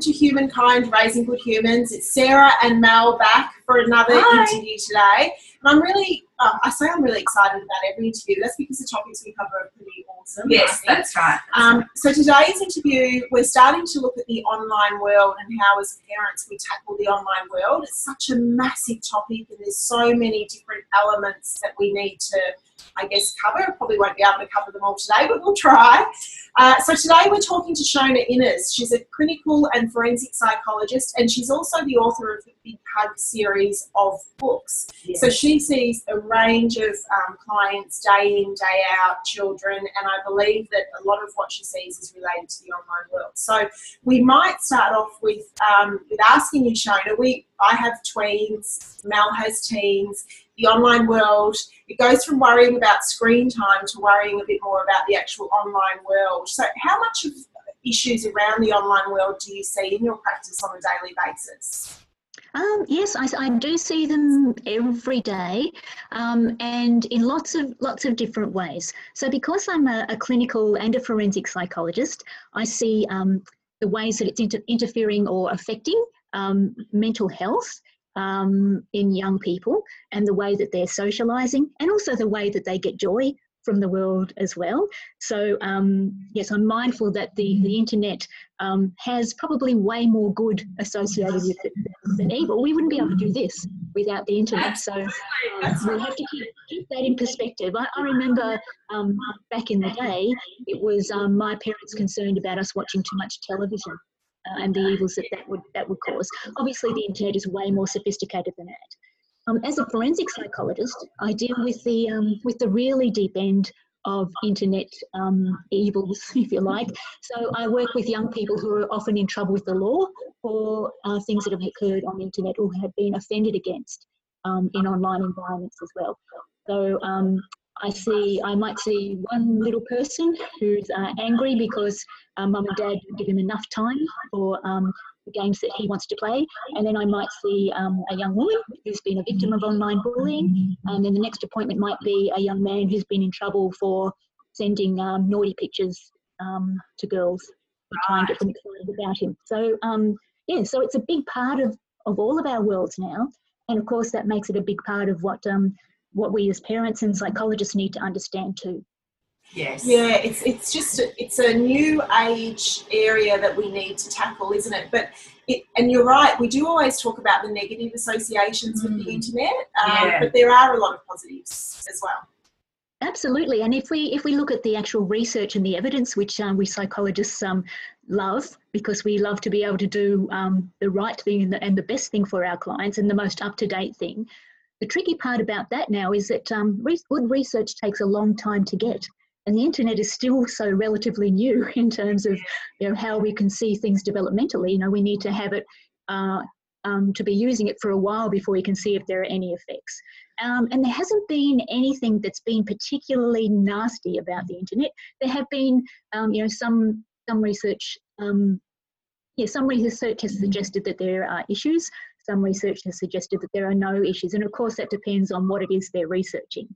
to Humankind Raising Good Humans. It's Sarah and Mel back for another Hi. interview today. And I'm really, uh, I say I'm really excited about every interview. That's because the topics we cover are pretty awesome. Yes, that's right. Um, so today's interview, we're starting to look at the online world and how, as parents, we tackle the online world. It's such a massive topic, and there's so many different elements that we need to, I guess, cover. Probably won't be able to cover them all today, but we'll try. Uh, so today we're talking to Shona Innes. She's a clinical and forensic psychologist, and she's also the author of the Big Hug series of books. So she sees a range of um, clients day in, day out, children, and I believe that a lot of what she sees is related to the online world. So we might start off with um, with asking you, Shona. We I have tweens, Mel has teens. The online world it goes from worrying about screen time to worrying a bit more about the actual online world. So how much of issues around the online world do you see in your practice on a daily basis? Um, yes, I, I do see them every day, um, and in lots of lots of different ways. So, because I'm a, a clinical and a forensic psychologist, I see um, the ways that it's inter- interfering or affecting um, mental health um, in young people, and the way that they're socialising, and also the way that they get joy from the world as well. So, um, yes, I'm mindful that the the internet um, has probably way more good associated with it than evil. We wouldn't be able to do this without the internet. So um, we have to keep, keep that in perspective. I, I remember um, back in the day, it was um, my parents concerned about us watching too much television. Uh, and the evils that that would that would cause. Obviously, the internet is way more sophisticated than that. Um, as a forensic psychologist, I deal with the um, with the really deep end of internet um, evils, if you like. So I work with young people who are often in trouble with the law for uh, things that have occurred on the internet or have been offended against um, in online environments as well. So um, I see, I might see one little person who's uh, angry because uh, mum and dad give him enough time for um, the games that he wants to play. And then I might see um, a young woman who's been a victim of online bullying. And then the next appointment might be a young man who's been in trouble for sending um, naughty pictures um, to girls to try and get them excited about him. So, um, yeah, so it's a big part of, of all of our worlds now. And of course, that makes it a big part of what, um, what we as parents and psychologists need to understand too. Yes. Yeah, it's it's just a, it's a new age area that we need to tackle, isn't it? But it, and you're right, we do always talk about the negative associations with the Mm. internet, um, Yeah. but there are a lot of positives as well. Absolutely, and if we if we look at the actual research and the evidence, which um, we psychologists um, love because we love to be able to do um, the right thing and the, and the best thing for our clients and the most up to date thing. The tricky part about that now is that um, re- good research takes a long time to get, and the internet is still so relatively new in terms of you know how we can see things developmentally. You know, we need to have it. Uh, um, to be using it for a while before we can see if there are any effects. Um, and there hasn't been anything that's been particularly nasty about the internet. There have been, um, you know, some some research. Um, yeah, some research has suggested that there are issues. Some research has suggested that there are no issues, and of course that depends on what it is they're researching.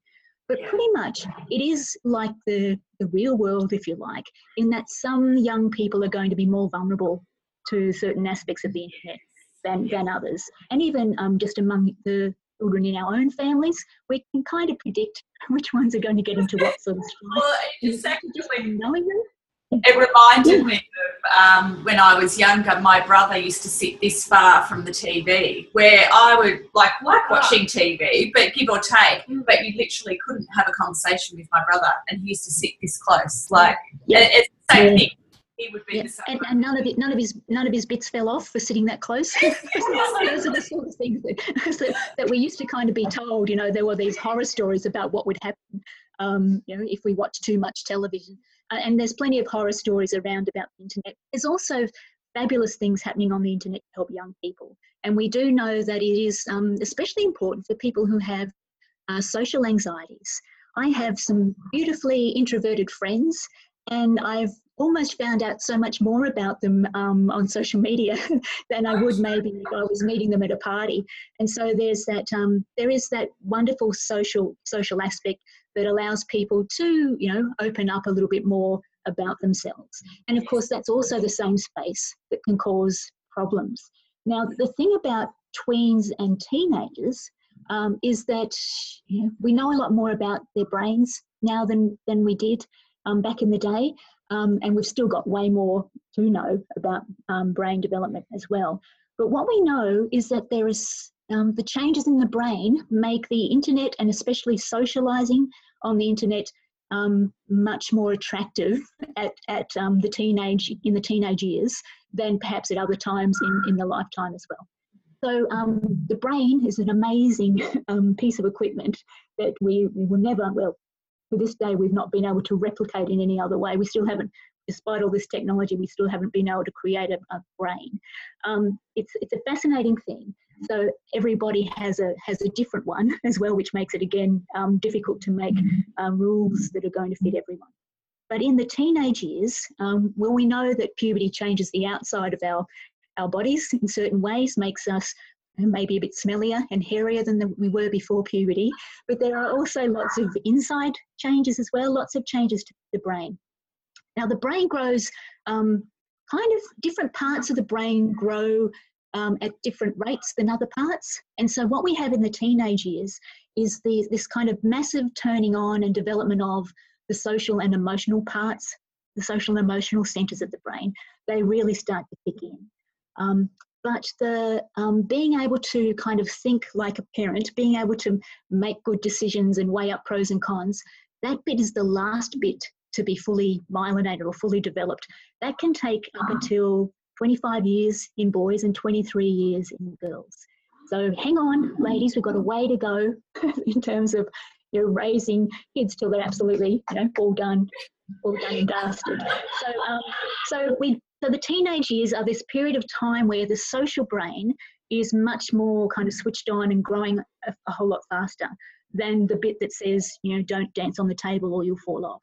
But pretty much, it is like the the real world, if you like, in that some young people are going to be more vulnerable to certain aspects of the internet than, than others. And even um, just among the children in our own families, we can kind of predict which ones are going to get into what sort of strife. Well, it's Just knowing them. It reminded me of um, when I was younger, my brother used to sit this far from the TV where I would like like watching TV, but give or take, but you literally couldn't have a conversation with my brother and he used to sit this close. Like, Yeah. it's the same Yeah. thing. He would be Yeah. the same. And, and none of it, none of his, none of his bits fell off for sitting that close. Those are the sort of things that, that, that we used to kind of be told. You know, there were these horror stories about what would happen, um, you know, if we watch too much television. Uh, and there's plenty of horror stories around about the internet. There's also fabulous things happening on the internet to help young people. And we do know that it is um, especially important for people who have uh, social anxieties. I have some beautifully introverted friends, and I've almost found out so much more about them um, on social media than I would maybe if I was meeting them at a party. And so there's that um, there is that wonderful social social aspect that allows people to you know open up a little bit more about themselves. And of course, that's also the same space that can cause problems. Now, the thing about tweens and teenagers um, is that you know, we know a lot more about their brains now than than we did um, back in the day. Um, and we've still got way more to know about um, brain development as well. But what we know is that there is um, the changes in the brain make the internet and especially socializing on the internet um, much more attractive at, at um, the teenage in the teenage years than perhaps at other times in, in the lifetime as well. So um, the brain is an amazing um, piece of equipment that we, we will never, well, to this day, we've not been able to replicate in any other way. We still haven't, despite all this technology, we still haven't been able to create a, a brain. Um, it's, it's a fascinating thing. So everybody has a has a different one as well, which makes it again um, difficult to make um, rules that are going to fit everyone. But in the teenage years, um, well, we know that puberty changes the outside of our our bodies in certain ways, makes us maybe a bit smellier and hairier than the, we were before puberty. But there are also lots of inside changes as well, lots of changes to the brain. Now, the brain grows um, kind of different parts of the brain grow um, at different rates than other parts. And so, what we have in the teenage years is the, this kind of massive turning on and development of the social and emotional parts, the social and emotional centers of the brain. They really start to kick in. Um, but the um, being able to kind of think like a parent, being able to make good decisions and weigh up pros and cons, that bit is the last bit to be fully myelinated or fully developed. That can take up until 25 years in boys and 23 years in girls. So hang on, ladies, we've got a way to go in terms of you know, raising kids till they're absolutely you know all done, all done and dusted. So um, so we so the teenage years are this period of time where the social brain is much more kind of switched on and growing a, a whole lot faster than the bit that says you know don't dance on the table or you'll fall off.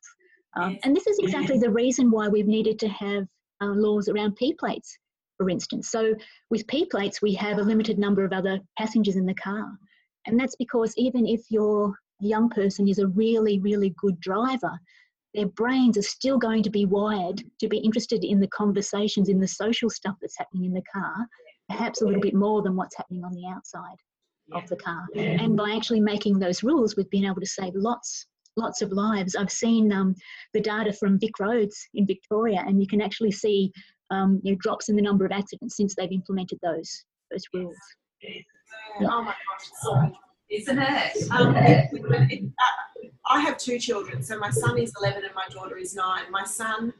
Um, and this is exactly the reason why we've needed to have uh, laws around P plates, for instance. So with P plates, we have a limited number of other passengers in the car. And that's because even if your young person is a really, really good driver, their brains are still going to be wired to be interested in the conversations, in the social stuff that's happening in the car, perhaps a little bit more than what's happening on the outside of the car. And by actually making those rules, we've been able to save lots lots of lives. I've seen um, the data from Vic Roads in Victoria, and you can actually see um, you know, drops in the number of accidents since they've implemented those those rules. Yeah. Oh my gosh, sorry. Isn't it? Um, I have two children, so my son is 11 and my daughter is 9. My son,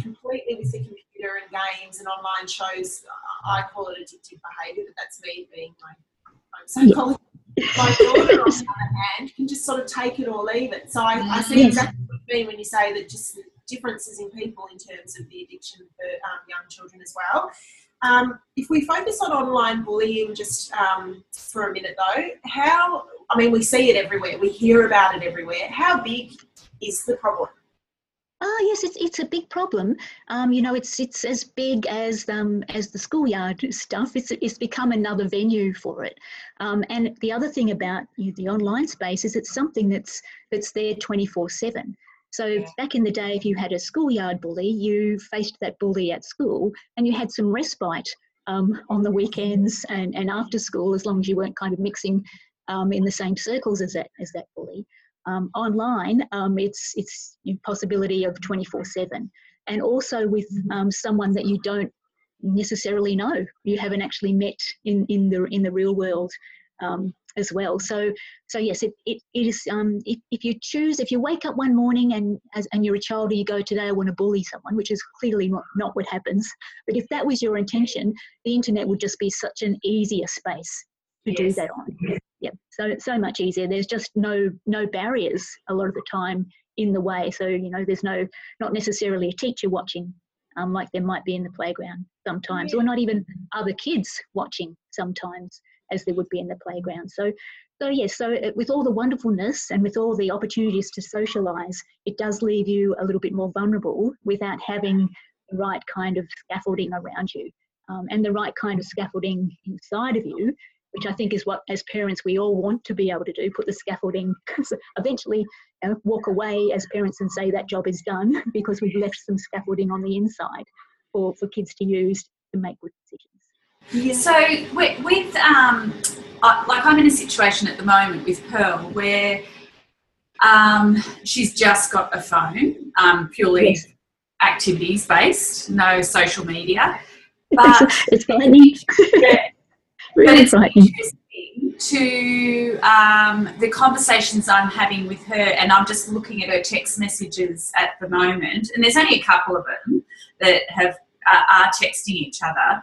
completely with the computer and games and online shows, I call it addictive behaviour, but that's me being my own psychologist my daughter, on the other hand, can just sort of take it or leave it. So I, I see exactly what you mean when you say that just differences in people in terms of the addiction for um, young children as well. Um, if we focus on online bullying just um, for a minute though, how, I mean, we see it everywhere, we hear about it everywhere. How big is the problem? Oh yes, it's it's a big problem. Um, you know, it's it's as big as um, as the schoolyard stuff. It's it's become another venue for it. Um, and the other thing about you know, the online space is it's something that's that's there twenty four seven. So back in the day, if you had a schoolyard bully, you faced that bully at school, and you had some respite um, on the weekends and, and after school, as long as you weren't kind of mixing um, in the same circles as that as that bully um, online, um, it's it's possibility of 24/7, and also with mm-hmm. um, someone that you don't necessarily know, you haven't actually met in in the in the real world. Um, as well, so so yes, it, it, it is. Um, if, if you choose, if you wake up one morning and as and you're a child and you go today, I want to bully someone, which is clearly not, not what happens. But if that was your intention, the internet would just be such an easier space to yes. do that on yeah so so much easier there's just no no barriers a lot of the time in the way so you know there's no not necessarily a teacher watching um, like there might be in the playground sometimes or not even other kids watching sometimes as there would be in the playground. So, so yes, so uh, with all the wonderfulness and with all the opportunities to socialise, it does leave you a little bit more vulnerable without having the right kind of scaffolding around you um, and the right kind of scaffolding inside of you which I think is what, as parents, we all want to be able to do put the scaffolding, eventually you know, walk away as parents and say that job is done because we've left some scaffolding on the inside for, for kids to use to make good decisions. Yeah, so with, with um, like I'm in a situation at the moment with Pearl where um, she's just got a phone, um, purely yes. activities based, no social media. But it's, it's yeah, really frightening. To um, the conversations I'm having with her, and I'm just looking at her text messages at the moment, and there's only a couple of them that have uh, are texting each other.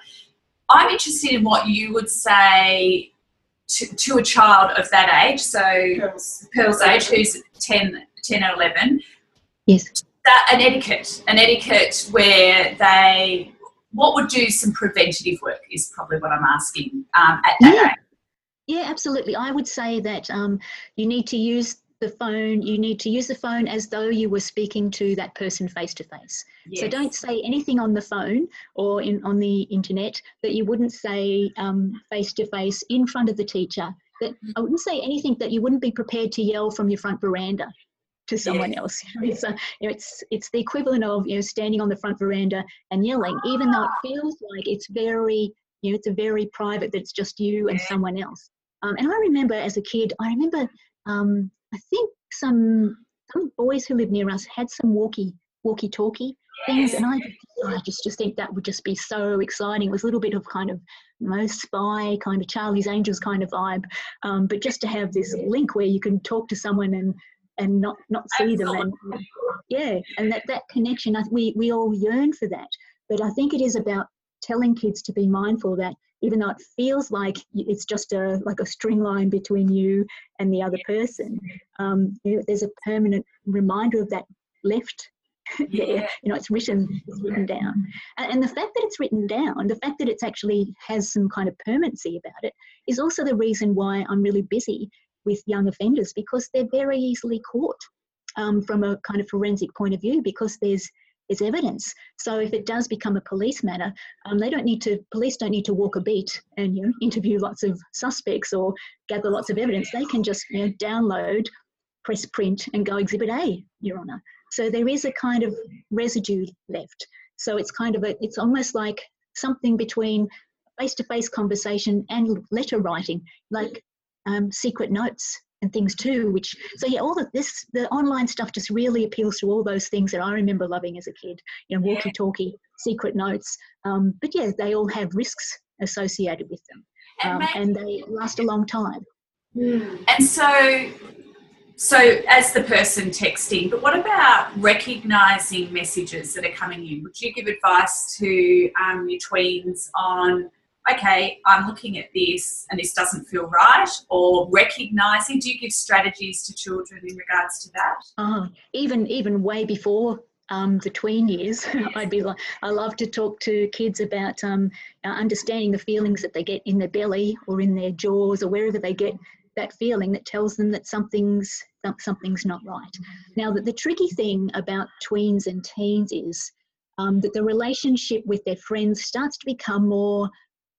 I'm interested in what you would say to, to a child of that age, so Pearl's, Pearl's age, who's 10, 10 or 11. Yes. That, an etiquette, an etiquette where they what would do some preventative work is probably what I'm asking um, at that yeah. age. Yeah, absolutely. I would say that um, you need to use the phone, you need to use the phone as though you were speaking to that person face to face. So don't say anything on the phone or in, on the internet that you wouldn't say face to face in front of the teacher. That. I wouldn't say anything that you wouldn't be prepared to yell from your front veranda to someone else. It's, a, it's it's the equivalent of you know standing on the front veranda and yelling, even though it feels like it's very you know it's a very private. That it's just you and someone else. Um, and I remember as a kid, I remember um, I think some some boys who lived near us had some walkie walkie talkie things, and I I just just think that would just be so exciting. It was a little bit of kind of most spy kind of Charlie's Angels kind of vibe, um, but just to have this link where you can talk to someone and and not not see them and yeah and that that connection we we all yearn for that but i think it is about telling kids to be mindful that even though it feels like it's just a like a string line between you and the other person. Um, you know, there's a permanent reminder of that left there. You know it's written it's written down. And, and the fact that it's written down the fact that it's actually has some kind of permanency about it is also the reason why i'm really busy with young offenders because they're very easily caught um, from a kind of forensic point of view because there's there's evidence. So if it does become a police matter, um, they don't need to police don't need to walk a beat and you know interview lots of suspects or gather lots of evidence. They can just you know download, press print, and go Exhibit A, Your Honour. So there is a kind of residue left. So it's kind of a it's almost like something between face-to-face conversation and letter writing, like um, secret notes and things too which so yeah all of this the online stuff just really appeals to all those things that i remember loving as a kid you know walkie talkie secret notes um, but yeah they all have risks associated with them um, and, they last a long time. Hmm. and so so as the person texting but what about recognizing messages that are coming in? Would you give advice to um, your tweens on okay, I'm looking at this and this doesn't feel right, or recognizing? Do you give strategies to children in regards to that? Oh, even even way before um, the tween years, I'd be like, I love to talk to kids about um, uh, understanding the feelings that they get in their belly or in their jaws or wherever they get that feeling that tells them that something's something's not right. Now, that the tricky thing about tweens and teens is um, that the relationship with their friends starts to become more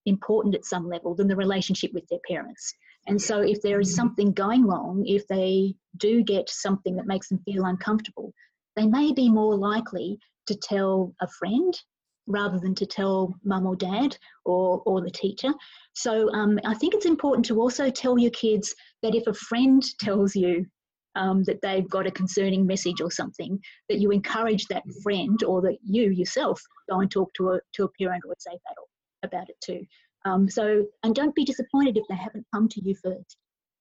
important at some level than the relationship with their parents. And so, if there is something going wrong, if they do get something that makes them feel uncomfortable, they may be more likely to tell a friend rather than to tell mum or dad or, or the teacher. So, um, I think it's important to also tell your kids that if a friend tells you um, that they've got a concerning message or something, that you encourage that friend or that you yourself go and talk to a, to a parent or a safe adult about it too. Um, so, and don't be disappointed if they haven't come to you first.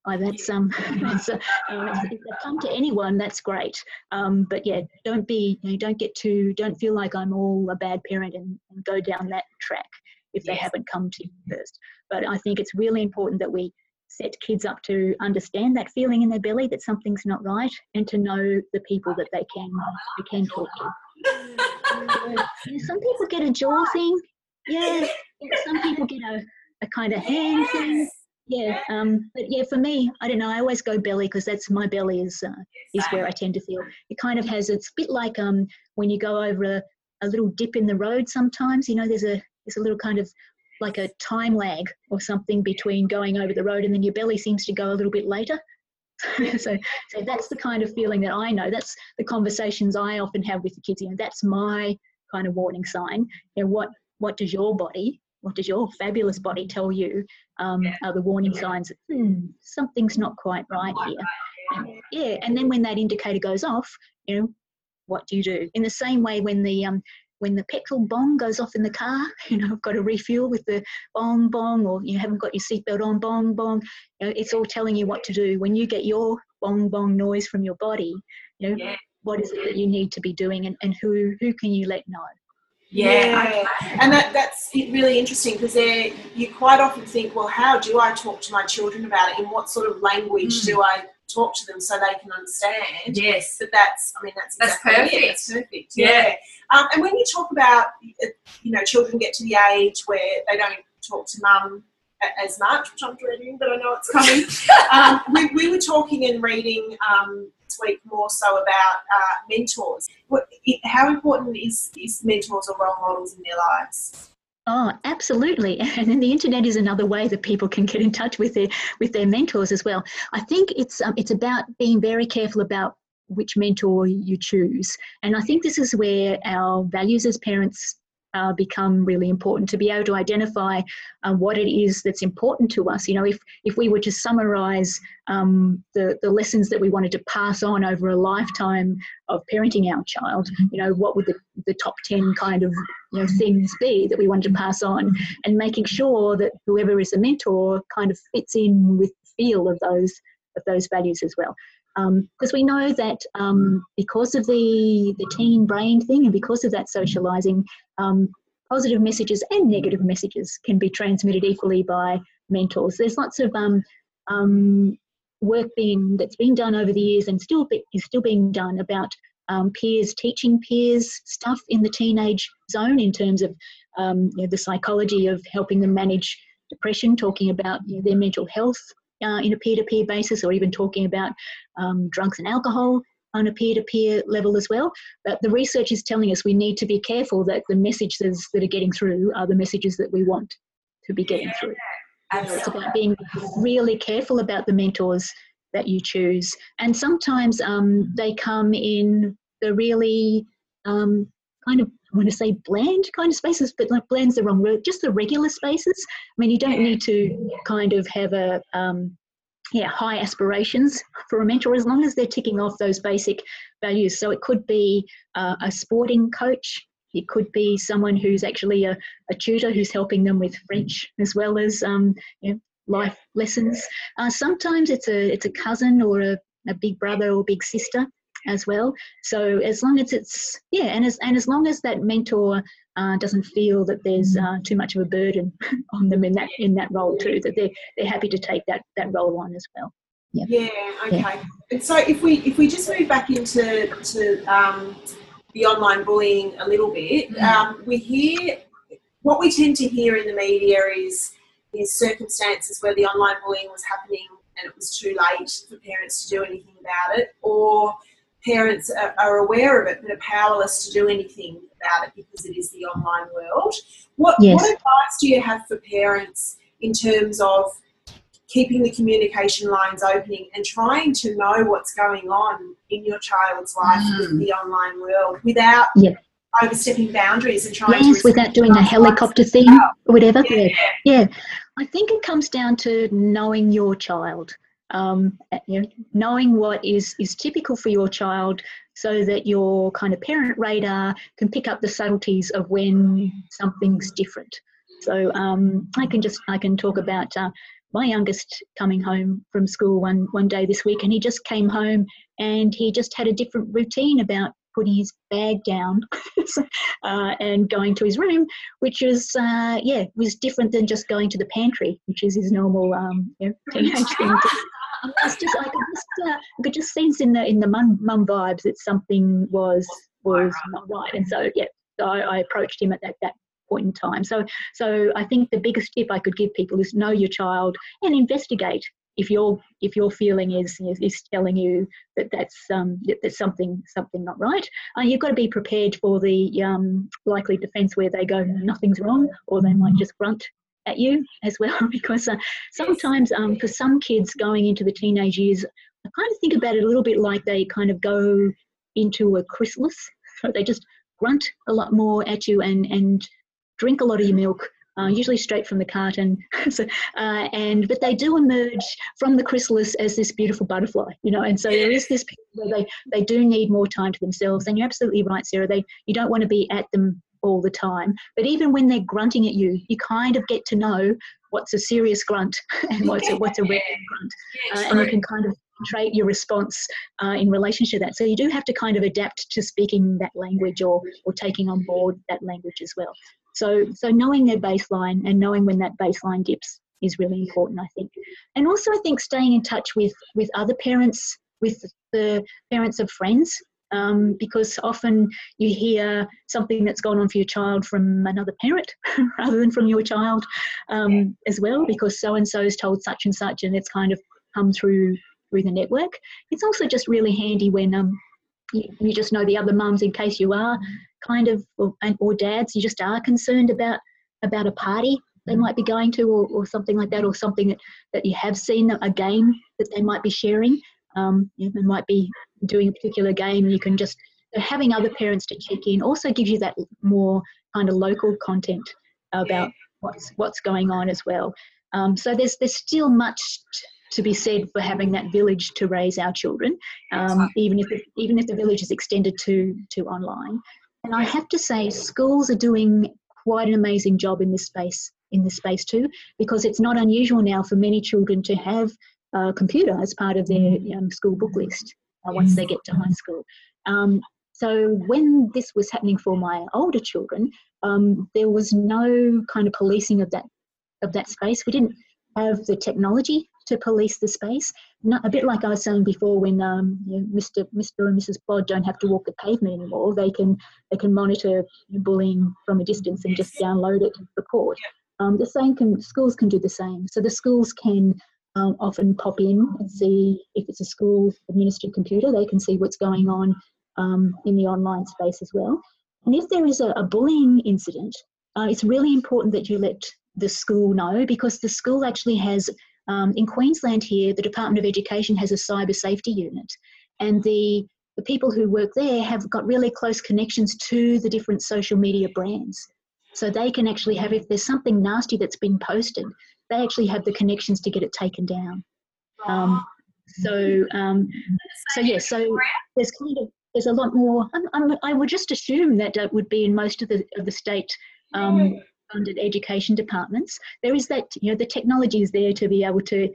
Oh, that's um, that's, uh, if they come to anyone, that's great. Um, but yeah, don't be, you know, don't get too, don't feel like I'm all a bad parent and, and go down that track if they yes. haven't come to you first. But I think it's really important that we set kids up to understand that feeling in their belly that something's not right and to know the people that they can they can talk to. Some people get a jaw thing. Yeah, some people get a, a kind of hand thing. Yeah, um, but yeah, for me, I don't know. I always go belly because that's my belly is uh, is where I tend to feel. It kind of has. It's a bit like um when you go over a, a little dip in the road. Sometimes you know there's a there's a little kind of like a time lag or something between going over the road and then your belly seems to go a little bit later. so, so that's the kind of feeling that I know. That's the conversations I often have with the kids. You know, that's my kind of warning sign. You know, what what does your body, what does your fabulous body tell you um, yeah. are the warning signs? Hmm, something's not quite right here. And, yeah, and then when that indicator goes off, you know, what do you do? In the same way, when the um, when the petrol bong goes off in the car, you know, I've got to refuel with the bong bong, or you haven't got your seatbelt on, bong bong. You know, it's all telling you what to do. When you get your bong bong noise from your body, you know, yeah. what is it that you need to be doing, and, and who who can you let know? Yeah, and that, that's really interesting because you quite often think, well, how do I talk to my children about it? In what sort of language mm. do I talk to them so they can understand. Yes. But that's, I mean, that's exactly that's perfect. It. That's perfect. Yeah. yeah. Um, and when you talk about, you know, children get to the age where they don't talk to mum as much, which I'm dreading, but I know it's coming. um, we, we were talking and reading um, this week more so about uh, mentors. What, how important is, is mentors or role models in their lives? Oh, absolutely. And then the internet is another way that people can get in touch with their with their mentors as well. I think it's um, it's about being very careful about which mentor you choose. And I think this is where our values as parents uh, become really important to be able to identify um, what it is that's important to us. You know, if, if we were to summarize um, the, the lessons that we wanted to pass on over a lifetime of parenting our child, you know, what would the, the top 10 kind of you know, things be that we wanted to pass on? And making sure that whoever is a mentor kind of fits in with the feel of those of those values as well because um, we know that um, because of the the teen brain thing and because of that socializing, um, positive messages and negative messages can be transmitted equally by mentors. There's lots of um, um, work being that's been done over the years and still be, is still being done about um, peers teaching peers stuff in the teenage zone in terms of you know, the psychology of helping them manage depression, talking about you know, their mental health uh, in a peer-to-peer basis, or even talking about um, drugs and alcohol on a peer-to-peer level as well. But the research is telling us we need to be careful that the messages that are getting through are the messages that we want to be getting through. it's about being really careful about the mentors that you choose, and sometimes um, they come in the really um, kind of I want to say bland kind of spaces, but like bland's the wrong word. Just the regular spaces. I mean, you don't need to kind of have a um, yeah high aspirations for a mentor as long as they're ticking off those basic values. So it could be uh, a sporting coach. It could be someone who's actually a, a tutor who's helping them with French as well as um, you know, life lessons. Uh, sometimes it's a it's a cousin or a, a big brother or big sister as well. So as long as it's yeah, and as and as long as that mentor uh, doesn't feel that there's uh, too much of a burden on them in that in that role too, that they're they're happy to take that that role on as well. Yeah. Yeah. Okay. Yeah. And so if we if we just move back into to um, the online bullying a little bit, mm-hmm. um, we hear what we tend to hear in the media is is circumstances where the online bullying was happening and it was too late for parents to do anything about it, or parents are, are, aware of it but are powerless to do anything about it because it is the online world. What, yes. what advice do you have for parents in terms of keeping the communication lines opening and trying to know what's going on in your child's life mm. with the online world without yep. overstepping boundaries and trying yes, without doing a helicopter thing or whatever. Yeah. yeah. I think it comes down to knowing your child um, you know, knowing what is, is typical for your child so that your kind of parent radar can pick up the subtleties of when something's different. So um, I can just I can talk about uh, my youngest coming home from school one one day this week, and he just came home and he just had a different routine about putting his bag down uh, and going to his room, which is uh, yeah was different than just going to the pantry, which is his normal um, you know, teenage thing. It's just I could just uh, I could just sense in the in the mum mum vibes that something was was not right, and so yeah, so I, I approached him at that that point in time. So, so I think the biggest tip I could give people is know your child and investigate if your if your feeling is is, is telling you that that's um that there's something something not right, uh, you've got to be prepared for the um, likely defence where they go nothing's wrong, or they might just grunt at you as well because uh, sometimes um, for some kids going into the teenage years i kind of think about it a little bit like they kind of go into a chrysalis. So they just grunt a lot more at you and and drink a lot of your milk uh, usually straight from the carton. So, uh, and but they do emerge from the chrysalis as this beautiful butterfly you know and so there is this where they they do need more time to themselves. And you're absolutely right sarah they you don't want to be at them all the time. But even when they're grunting at you, you kind of get to know what's a serious grunt and what's a, what's a rare grunt. Uh, and you can kind of trait your response uh, in relation to that. So you do have to kind of adapt to speaking that language or, or taking on board that language as well. So, so knowing their baseline and knowing when that baseline dips is really important, I think. And also, I think staying in touch with, with other parents, with the parents of friends um, because often you hear something that's gone on for your child from another parent rather than from your child um, as well, because so and so so's told such and such, and it's kind of come through through the network. It's also just really handy when um, you, you just know the other mums in case you are kind of or, or dads, you just are concerned about about a party they might be going to or, or something like that or something that, that you have seen a game that they might be sharing um, you know, they might be doing a particular game. You can just having other parents to check in also gives you that more kind of local content about what's what's going on as well. Um, so there's there's still much to be said for having that village to raise our children, um, even if it, even if the village is extended to to online. And I have to say, schools are doing quite an amazing job in this space in this space too, because it's not unusual now for many children to have a computer as part of their um, school book list uh, once they get to high school. Um, so when this was happening for my older children, um, there was no kind of policing of that of that space. We didn't have the technology to police the space. Not, a bit like I was saying before, when um, you know, Mr. Mr. and Mrs. Bod don't have to walk the pavement anymore, they can they can monitor bullying from a distance and just download it and report. Um, the same can schools can do the same. So the schools can um, often pop in and see if it's a school administered computer, they can see what's going on um, in the online space as well. And if there is a, a bullying incident, uh, it's really important that you let the school know because the school actually has, um, in Queensland here, the Department of Education has a cyber safety unit. And the, the people who work there have got really close connections to the different social media brands. So they can actually have, if there's something nasty that's been posted, they actually have the connections to get it taken down. Um, so, um, so yeah, so there's kind of there's a lot more. I'm, I'm, i would just assume that it would be in most of the of the state um, funded education departments. There is that you know the technology is there to be able to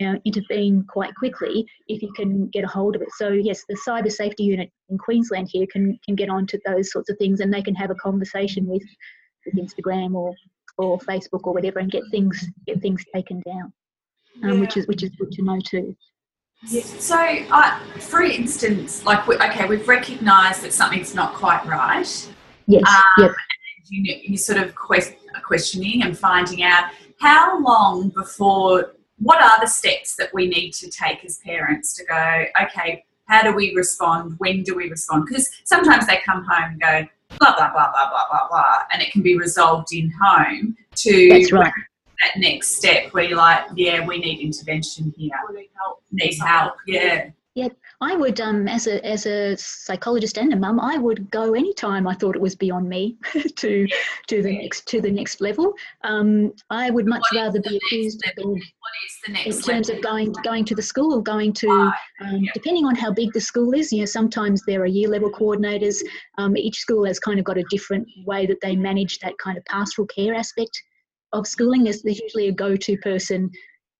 you know, intervene quite quickly if you can get a hold of it. So yes, the cyber safety unit in Queensland here can can get onto those sorts of things, and they can have a conversation with, with Instagram or or Facebook or whatever and get things get things taken down, um, yeah. which is which is good to know too. Yeah. So, uh, for instance, like we, okay, we've recognised that something's not quite right. Yes. Um, yep. You, you sort of quest, questioning and finding out how long before. What are the steps that we need to take as parents to go? Okay, how do we respond? When do we respond? Because sometimes they come home and go, blah blah blah blah blah blah blah, and it can be resolved in home. To that's right. That next step where you're like, yeah, we need intervention here. Need help. Need help. Yeah. Yeah, I would, um, as a as a psychologist and a mum, I would go anytime I thought it was beyond me to to the next to the next level. Um, I would much rather be accused What is the next level in terms level? of going going to the school, or going to um, yeah. depending on how big the school is. You know, sometimes there are year level coordinators. Um, each school has kind of got a different way that they manage that kind of pastoral care aspect of schooling. There's, there's usually a go to person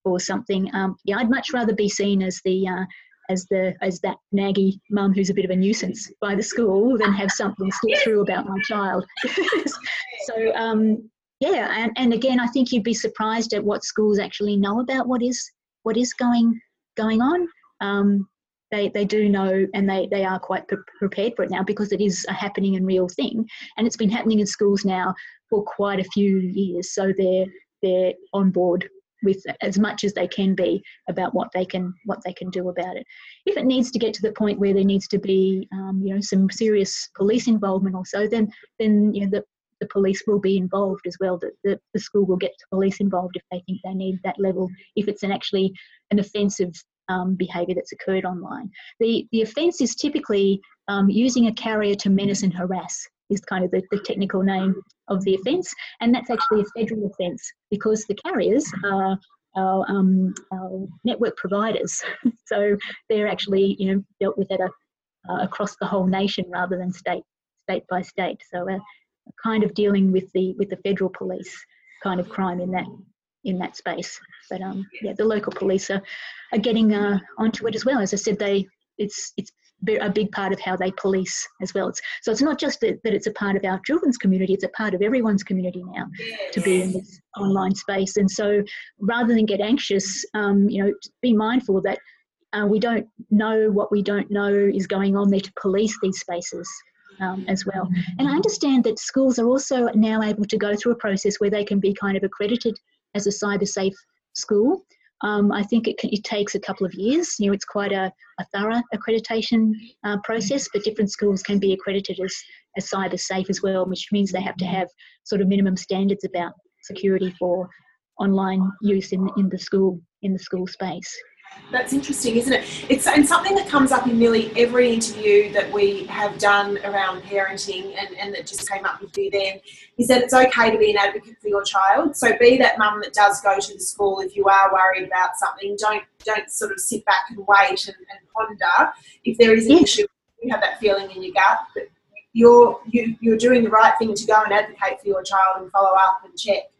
or something. Um, yeah, I'd much rather be seen as the uh, as the as that naggy mum who's a bit of a nuisance by the school than have something slip through about my child. so um, yeah, and, and again, I think you'd be surprised at what schools actually know about what is what is going going on. Um, they, they do know and they, they are quite pre- prepared for it now because it is a happening and real thing. And it's been happening in schools now for quite a few years. So they're they're on board with as much as they can be about what they can what they can do about it. If it needs to get to the point where there needs to be um, you know some serious police involvement or so, then then you know the the police will be involved as well. That the, the school will get the police involved if they think they need that level. If it's an actually an offensive um, behaviour that's occurred online, the the offence is typically um, using a carrier to menace and harass is kind of the, the technical name of the offence, and that's actually a federal offence because the carriers are our, um, our network providers, so they're actually you know dealt with at a, uh, across the whole nation rather than state state by state. So uh, kind of dealing with the with the federal police kind of crime in that in that space. But um, yeah, the local police are, are getting uh, onto it as well. As I said, they it's it's a big part of how they police as well. It's, so it's not just that, that it's a part of our children's community, it's a part of everyone's community now to be in this online space. And so rather than get anxious, um, you know, be mindful that uh, we don't know what we don't know is going on there to police these spaces. Um, as well. And I understand that schools are also now able to go through a process where they can be kind of accredited as a cyber safe school. Um, I think it, can, it, takes a couple of years. You know, it's quite a, a thorough accreditation uh, process, but different schools can be accredited as, as cyber safe as well, which means they have to have sort of minimum standards about security for online use in, in the school in the school space. That's interesting, isn't it? It's and something that comes up in nearly every interview that we have done around parenting and, and that just came up with you then is that it's okay to be an advocate for your child. So be that mum that does go to the school if you are worried about something, don't don't sort of sit back and wait and, and ponder. If there is an issue, you have that feeling in your gut, but you're you, you're doing the right thing to go and advocate for your child and follow up and check.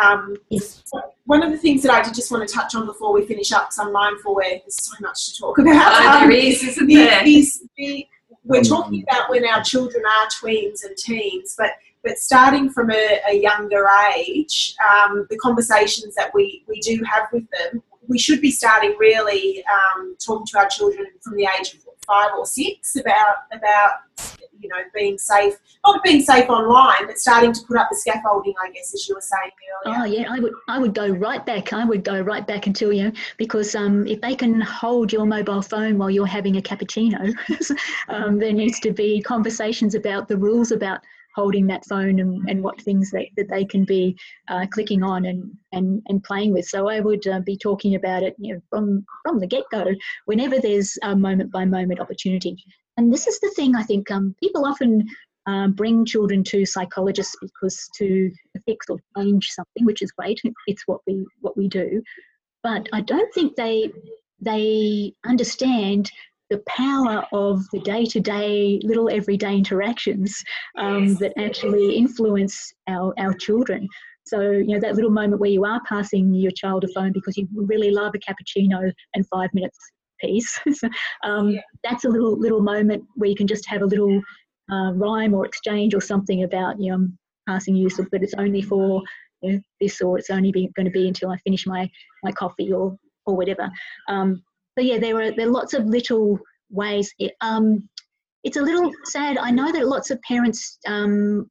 Um, yes. One of the things that I did just want to touch on before we finish up, because I'm mindful where there's so much to talk about. Oh, um, there is, isn't the, there? The, we're talking about when our children are tweens and teens, but but starting from a, a younger age, um, the conversations that we, we do have with them, we should be starting really um, talking to our children from the age of five or six about about you know being safe, not being safe online, but starting to put up the scaffolding. I guess as you were saying earlier. Oh yeah, I would I would go right back. I would go right back until you know because um, if they can hold your mobile phone while you're having a cappuccino, um, there needs to be conversations about the rules about holding that phone and, and what things that, that they can be uh, clicking on and, and, and playing with. So I would uh, be talking about it you know, from, from the get go whenever there's a moment by moment opportunity. And this is the thing I think um, people often um, bring children to psychologists because to fix or change something, which is great. It's what we what we do, but I don't think they they understand the power of the day-to-day little everyday interactions um, yes. that actually influence our, our children so you know that little moment where you are passing your child a phone because you really love a cappuccino and five minutes piece um, yeah. that's a little little moment where you can just have a little uh, rhyme or exchange or something about you know passing you but it's only for you know, this or it's only going to be until i finish my my coffee or or whatever um, so yeah, there are there are lots of little ways. It, um, it's a little sad. I know that lots of parents um,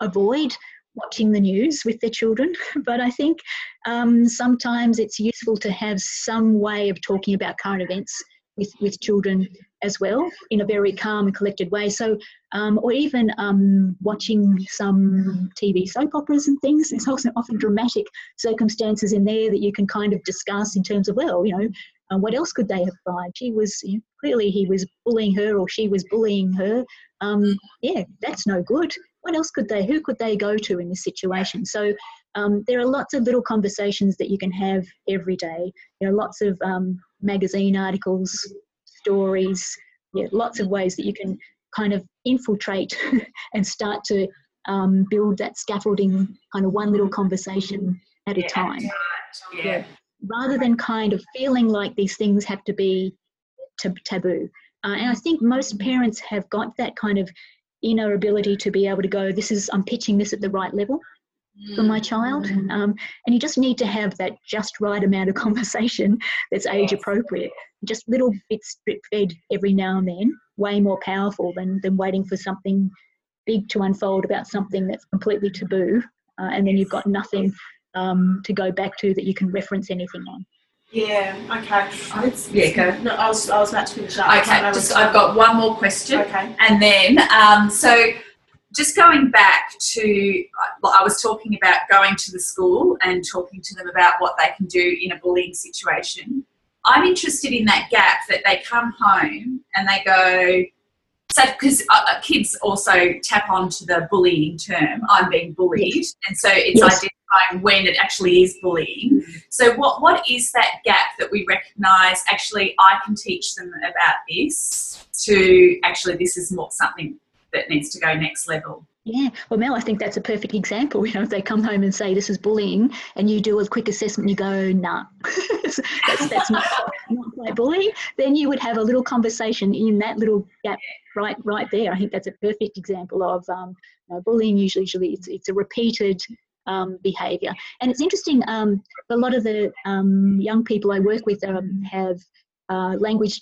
avoid watching the news with their children, but I think um, sometimes it's useful to have some way of talking about current events with, with children as well in a very calm and collected way. So, um, or even um, watching some TV soap operas and things. There's also often dramatic circumstances in there that you can kind of discuss in terms of, well, you know, uh, what else could they have tried? She was you know, clearly he was bullying her or she was bullying her. Um, yeah, that's no good. What else could they? Who could they go to in this situation? So um, there are lots of little conversations that you can have every day. There are lots of um, magazine articles, stories, yeah, lots of ways that you can kind of infiltrate and start to um, build that scaffolding kind of one little conversation at a time. Yeah. yeah. Rather than kind of feeling like these things have to be tab- taboo. Uh, and I think most parents have got that kind of inner ability to be able to go, this is, I'm pitching this at the right level for my child. Mm. Um, and you just need to have that just right amount of conversation that's age appropriate. Just little bits drip fed every now and then, way more powerful than, than waiting for something big to unfold about something that's completely taboo, uh, and then you've got nothing um, to go back to that you can reference anything on. Yeah. Okay. It's, Yeah, go. No, I was I was about to finish up. Okay, I was- just I've got one more question. Okay. And then, um, so just going back to, well, I was talking about going to the school and talking to them about what they can do in a bullying situation. I'm interested in that gap that they come home and they go, so because uh, uh, kids also tap onto the bullying term, I'm being bullied, and so it's Yes. Identifying when it actually is bullying. So what what is that gap that we recognise? Actually, I can teach them about this. To actually, this is more something that needs to go next level. Yeah, well, Mel, I think that's a perfect example. You know, if they come home and say this is bullying, and you do a quick assessment, you go, nah, that's, that's not, not quite bullying. Then you would have a little conversation in that little gap right, right there. I think that's a perfect example of um, you know, bullying. Usually, usually it's, it's a repeated um, behaviour, and it's interesting. Um, a lot of the um, young people I work with um, have uh, language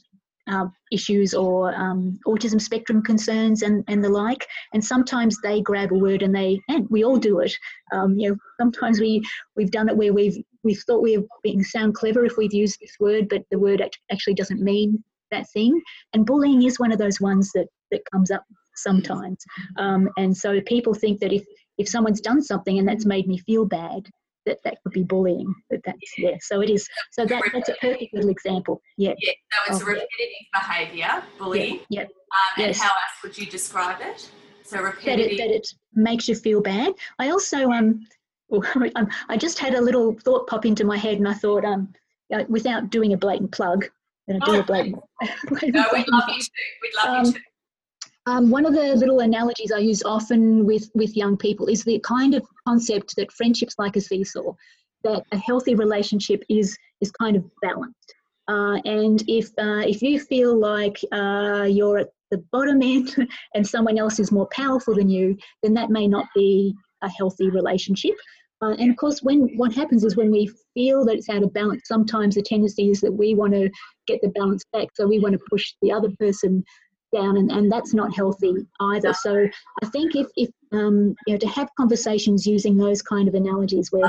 uh, issues or um, autism spectrum concerns and, and the like. And sometimes they grab a word and they, and we all do it. Um, you know, sometimes we we've done it where we've we've thought we're being sound clever if we've used this word, but the word act- actually doesn't mean that thing. And bullying is one of those ones that that comes up sometimes. Um, and so people think that if if someone's done something and that's made me feel bad, that that could be bullying. But that's yeah. So it is. So that that's a perfect little example. Yeah. Yeah, so it's Oh, a yeah. repetitive behaviour, bullying. Yeah. Um, and Yes. how else would you describe it? So repetitive. that it, that it makes you feel bad. I also um, um, I just had a little thought pop into my head, and I thought um, uh, without doing a blatant plug, and I do Oh, a blatant. blatant no, we'd love you to. We'd love Um, you to. Um, one of the little analogies I use often with, with young people is the kind of concept that friendship's like a seesaw, that a healthy relationship is is kind of balanced. Uh, and if uh, if you feel like uh, you're at the bottom end and someone else is more powerful than you, then that may not be a healthy relationship. Uh, and of course, when what happens is when we feel that it's out of balance, sometimes the tendency is that we want to get the balance back, so we want to push the other person down, and, and that's not healthy either. So I think if, if um, you know to have conversations using those kind of analogies where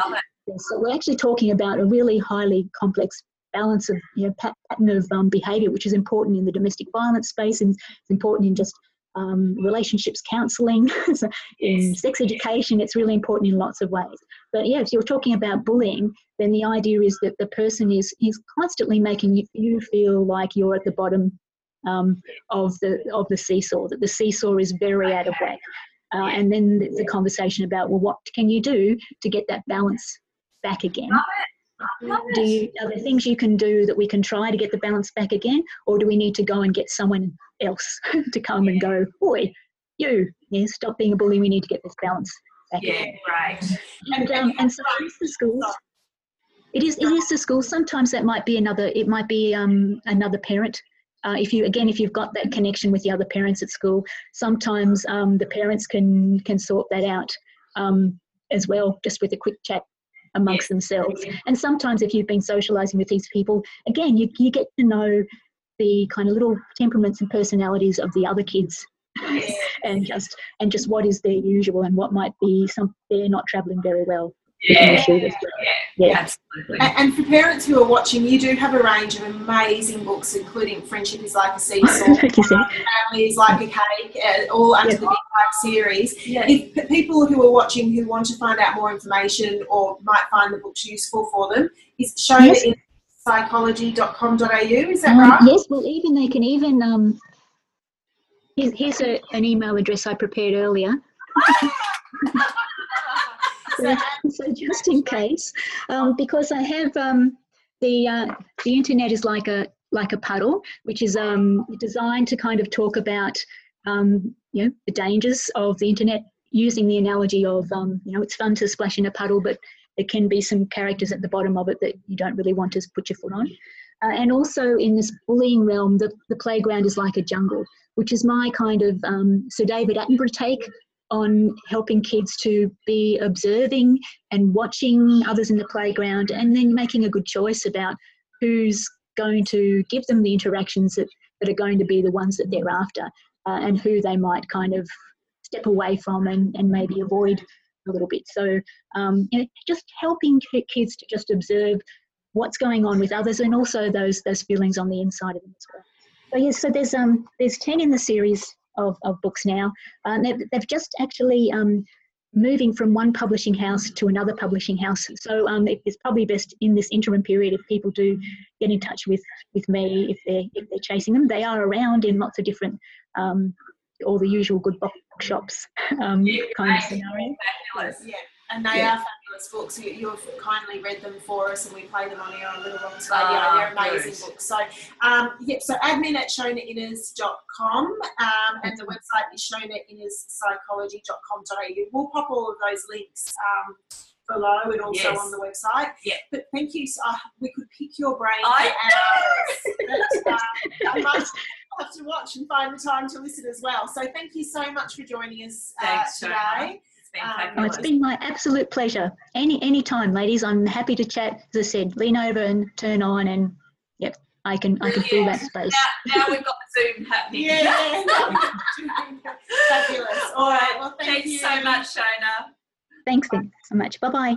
so we're actually talking about a really highly complex balance of you know pattern of um, behavior, which is important in the domestic violence space, and it's important in just um, relationships counselling, so in sex education. It's really important in lots of ways. But yeah, if you're talking about bullying, then the idea is that the person is is constantly making you, you feel like you're at the bottom um, of the of the seesaw. That the seesaw is very out of whack. Uh, and then a conversation about well, what can you do to get that balance back again? Love Do you, are there things you can do that we can try to get the balance back again, or do we need to go and get someone else to come and go, boy, you, yeah, stop being a bully. We need to get this balance back Yeah, again. great. And um, and so the schools. It is it is the schools. Sometimes that might be another. It might be um, another parent. Uh, if you again, if you've got that connection with the other parents at school, sometimes um, the parents can can sort that out um, as well, just with a quick chat amongst themselves. And sometimes, if you've been socialising with these people, again, you you get to know the kind of little temperaments and personalities of the other kids. and just and just what is their usual and what might be some they're not travelling very well Yeah, yeah, Yeah. absolutely. And, and for parents who are watching, you do have a range of amazing books, including Friendship is Like a Seesaw, Family is Like a Cake, uh, all under Yeah. the Big Five series. Yeah. If people who are watching who want to find out more information or might find the books useful for them, is shown Yes. in psychology.com.au, is that Um, right? Yes, well, even they can even. Um, here's here's a, an email address I prepared earlier. so, so just in case, um, because I have um, the uh, the internet is like a like a puddle, which is um, designed to kind of talk about um, you know the dangers of the internet, using the analogy of um, you know it's fun to splash in a puddle, but there can be some characters at the bottom of it that you don't really want to put your foot on. Uh, and also in this bullying realm, the, the playground is like a jungle, which is my kind of um, Sir David Attenborough take on helping kids to be observing and watching others in the playground and then making a good choice about who's going to give them the interactions that, that are going to be the ones that they're after uh, and who they might kind of step away from and, and maybe avoid a little bit. So, um, you know, just helping kids to just observe what's going on with others and also those those feelings on the inside of them as well. So yes, so there's um there's ten in the series of, of books now. Uh, they've, they've just actually um, moving from one publishing house to another publishing house. So um, it's probably best in this interim period if people do get in touch with, with me if they're if they're chasing them. They are around in lots of different um, all the usual good bookshops um, Yeah, kind of scenario. Fabulous. Yeah, and they Yeah. are fabulous books. You, you've kindly read them for us, and we play them on on Little Rocks Radio. Ah, They're amazing good. books. So, um, yep. So, admin at shonainnes.com, um, and the website is shonainnes.psychology.com.au. We'll pop all of those links um, below and also Yes. on the website. Yeah. But thank you. So, uh, we could pick your brain I hours. But, um, I might have to watch and find the time to listen as well. So, thank you so much for joining us uh, Thanks, today. Shona. It's been Um, Oh, it's been my absolute pleasure. Any any time, ladies. I'm happy to chat. As I said, lean over and turn on, and yep, I can I can fill that space. now, now we've got Zoom happening. Yeah. Fabulous. All right. Well, thank Thanks you so much, Shona. Thanks, thanks so much. Bye bye.